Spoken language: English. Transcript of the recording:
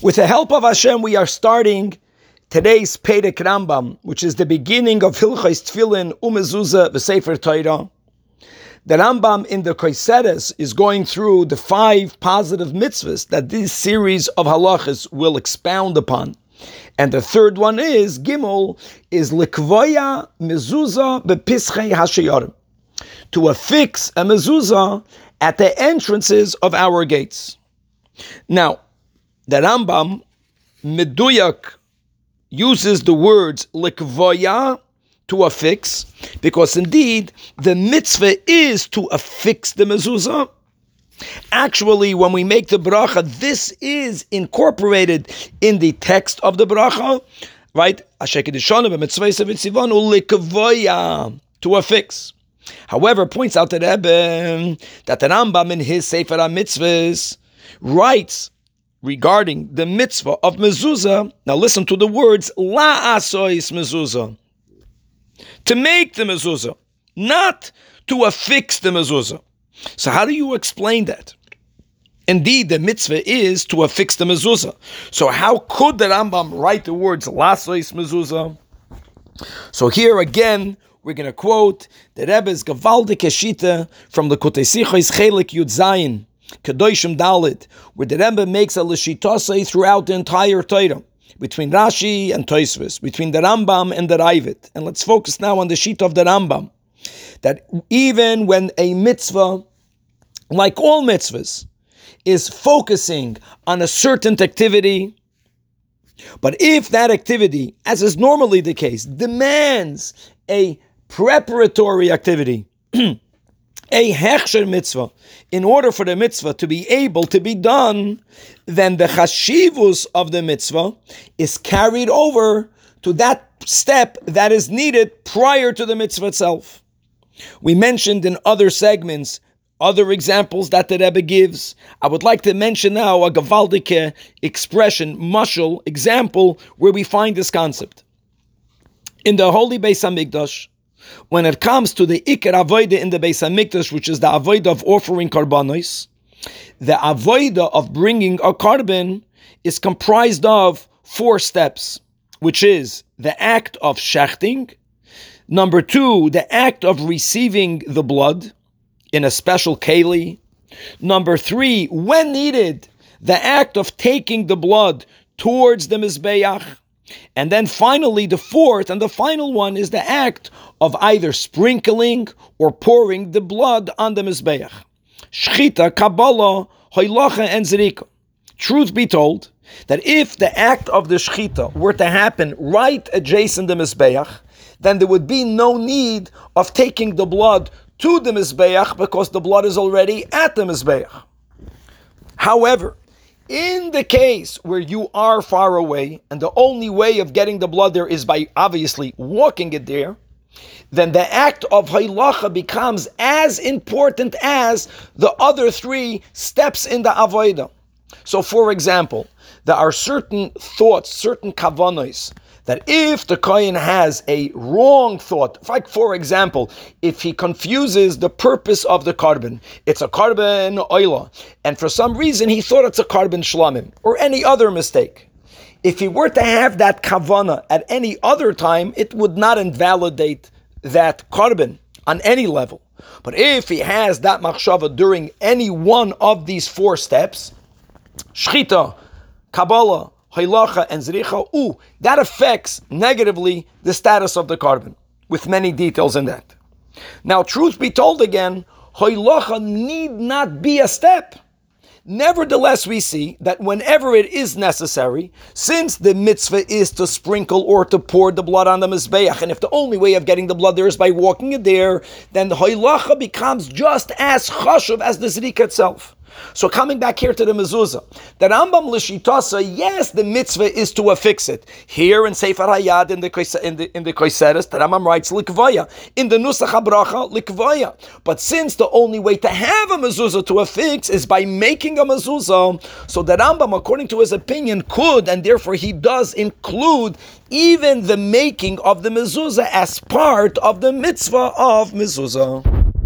With the help of Hashem, we are starting today's Perek Rambam, which is the beginning of Hilchais Tfilin Umezuzah V'Sefer Torah. The Rambam in the Koiseres is going through the five positive mitzvahs that this series of halachas will expound upon. And the third one is, Gimel, is Likvoya Mezuzah Bepischei Hashayarim. To affix a mezuzah at the entrances of our gates. Now, the Rambam Meduyak uses the words likvoya to affix, because indeed the mitzvah is to affix the mezuzah. Actually, when we make the bracha, this is incorporated in the text of the bracha, right? To affix. However, points out that Rebbe that the Rambam in his Sefer HaMitzvahs writes regarding the mitzvah of mezuzah. Now listen to the words la asois mezuzah. To make the mezuzah, not to affix the mezuzah. So how do you explain that? Indeed, the mitzvah is to affix the mezuzah. So how could the Rambam write the words lasois mezuzah? So here again, we're going to quote the Rebbe's Gavaldik Eshita from the Kutesichois Chelik Yud Zayin. Kedoshim Dalit, where the Rebbe makes a Lishitase throughout the entire Torah, between Rashi and Toisvis, between the Rambam and the Raivit. And let's focus now on the sheet of the Rambam. That even when a mitzvah, like all mitzvahs, is focusing on a certain activity, but if that activity, as is normally the case, demands a preparatory activity, a hechsher mitzvah, in order for the mitzvah to be able to be done, then the chashivus of the mitzvah is carried over to that step that is needed prior to the mitzvah itself. We mentioned in other segments other examples that the Rebbe gives. I would like to mention now a Gavaldike expression, mushal example, where we find this concept. In the Holy Beis Hamikdash, when it comes to the Iker Avoida in the Beis Hamikdash, which is the Avoida of offering karbanos, the Avoida of bringing a korban is comprised of four steps, which is the act of shechting, number two, the act of receiving the blood in a special keli, number three, when needed, the act of taking the blood towards the Mizbeach, and then finally, the fourth and the final one is the act of either sprinkling or pouring the blood on the Mizbeach. Shchita, Kabbalah, Hoilacha, and Zerika. Truth be told, that if the act of the Shchita were to happen right adjacent the Mizbeach, then there would be no need of taking the blood to the Mizbeach because the blood is already at the Mizbeach. However, in the case where you are far away and the only way of getting the blood there is by obviously walking it there, then the act of hoilacha becomes as important as the other three steps in the avodah. So, for example, there are certain thoughts, certain kavanos, that if the kohen has a wrong thought, like for example, if he confuses the purpose of the korban, it's a korban oila, and for some reason he thought it's a korban shlamim, or any other mistake. If he were to have that kavana at any other time, it would not invalidate that korban on any level. But if he has that machshava during any one of these four steps, shchita, kabbalah, Hoilacha and Zrika, ooh, that affects negatively the status of the korban, with many details in that. Now, truth be told again, Hoilacha need not be a step. Nevertheless, we see that whenever it is necessary, since the mitzvah is to sprinkle or to pour the blood on the mizbeach, and if the only way of getting the blood there is by walking it there, then the hoilacha becomes just as chashuv as the zrika itself. So coming back here to the mezuzah, the Rambam l'shitasa, yes, the mitzvah is to affix it. Here in Sefer Hayad in the in the in the the Rambam writes likvaya in the Nusach Habracha likvaya. But since the only way to have a mezuzah to affix is by making a mezuzah, so the Rambam, according to his opinion, could and therefore he does include even the making of the mezuzah as part of the mitzvah of mezuzah.